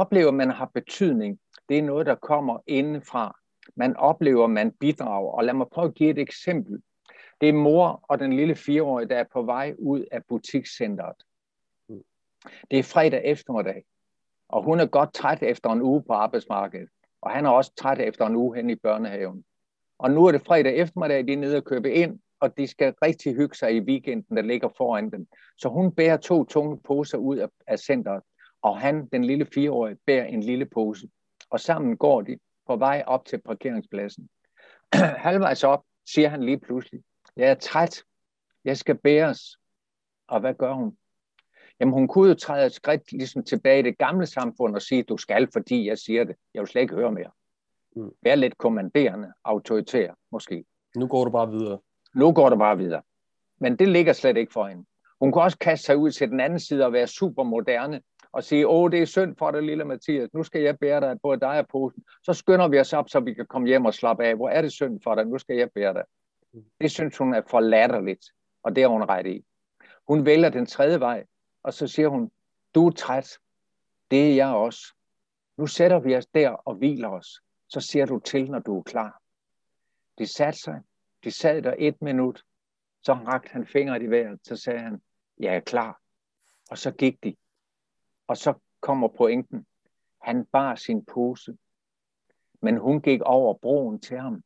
oplever, at man har betydning, det er noget, der kommer indefra. Man oplever, man bidrager. Og lad mig prøve at give et eksempel. Det er mor og den lille fireårige, der er på vej ud af butikscenteret. Det er fredag eftermiddag, og hun er godt træt efter en uge på arbejdsmarkedet. Og han er også træt efter en uge hen i børnehaven. Og nu er det fredag eftermiddag, de er nede og købe ind, og de skal rigtig hygge sig i weekenden, der ligger foran dem. Så hun bærer to tunge poser ud af, af centret, og han, den lille fireårige, bærer en lille pose. Og sammen går de på vej op til parkeringspladsen. Halvvejs op siger han lige pludselig, jeg er træt, jeg skal bæres. Og hvad gør hun? Jamen hun kunne jo træde et skridt ligesom tilbage i det gamle samfund og sige, du skal, fordi jeg siger det. Jeg vil slet ikke høre mere. Mm. Vær lidt kommanderende, autoritær måske. Nu går du bare videre. Nu går du bare videre. Men det ligger slet ikke for hende. Hun kunne også kaste sig ud til den anden side og være super moderne og sige, åh, det er synd for dig, lille Mathias, nu skal jeg bære dig, både dig og posen. Så skynder vi os op, så vi kan komme hjem og slappe af. Hvor er det synd for dig, nu skal jeg bære dig. Det synes hun er for latterligt, og det er hun ret i. Hun vælger den tredje vej, og så siger hun, du er træt, det er jeg også. Nu sætter vi os der og hviler os. Så ser du til, når du er klar. De satte sig. De sad der et minut. Så rakte han fingret i vejret. Så sagde han, jeg er klar. Og så gik de. Og så kommer pointen. Han bar sin pose. Men hun gik over broen til ham.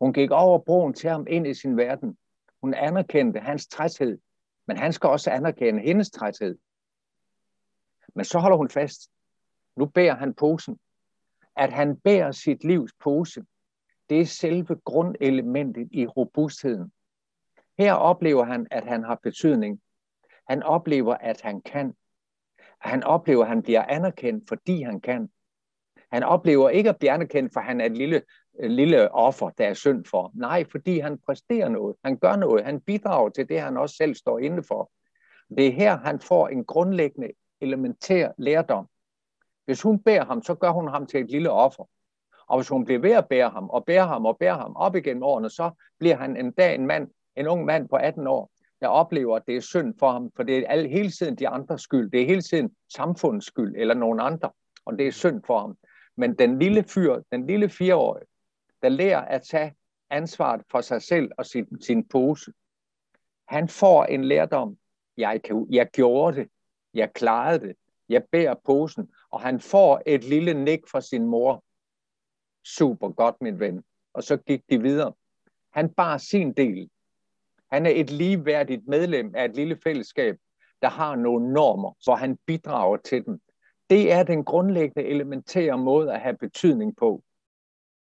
Hun gik over broen til ham ind i sin verden. Hun anerkendte hans træthed. Men han skal også anerkende hendes træthed. Men så holder hun fast. Nu bærer han posen. At han bærer sit livs pose, det er selve grundelementet i robustheden. Her oplever han, at han har betydning. Han oplever, at han kan. Han oplever, at han bliver anerkendt, fordi han kan. Han oplever ikke at blive anerkendt, for han er et lille, lille offer, der er synd for. Nej, fordi han præsterer noget. Han gør noget. Han bidrager til det, han også selv står inde for. Det er her, han får en grundlæggende, elementær lærdom. Hvis hun bærer ham, så gør hun ham til et lille offer. Og hvis hun bliver ved at bære ham, og bære ham, og bære ham op igennem årene, så bliver han en dag en mand, en ung mand på 18 år, der oplever, at det er synd for ham, for det er alle, hele tiden de andres skyld. Det er hele tiden samfundets skyld, eller nogen andre, og det er synd for ham. Men den lille fyr, den lille fireårige, der lærer at tage ansvaret for sig selv og sin, sin pose, han får en lærdom. Jeg, kan, jeg gjorde det. Jeg klarede det. Jeg bærer posen. Og han får et lille nik fra sin mor. Super godt, min ven. Og så gik de videre. Han bar sin del. Han er et ligeværdigt medlem af et lille fællesskab, der har nogle normer, hvor han bidrager til dem. Det er den grundlæggende elementære måde at have betydning på.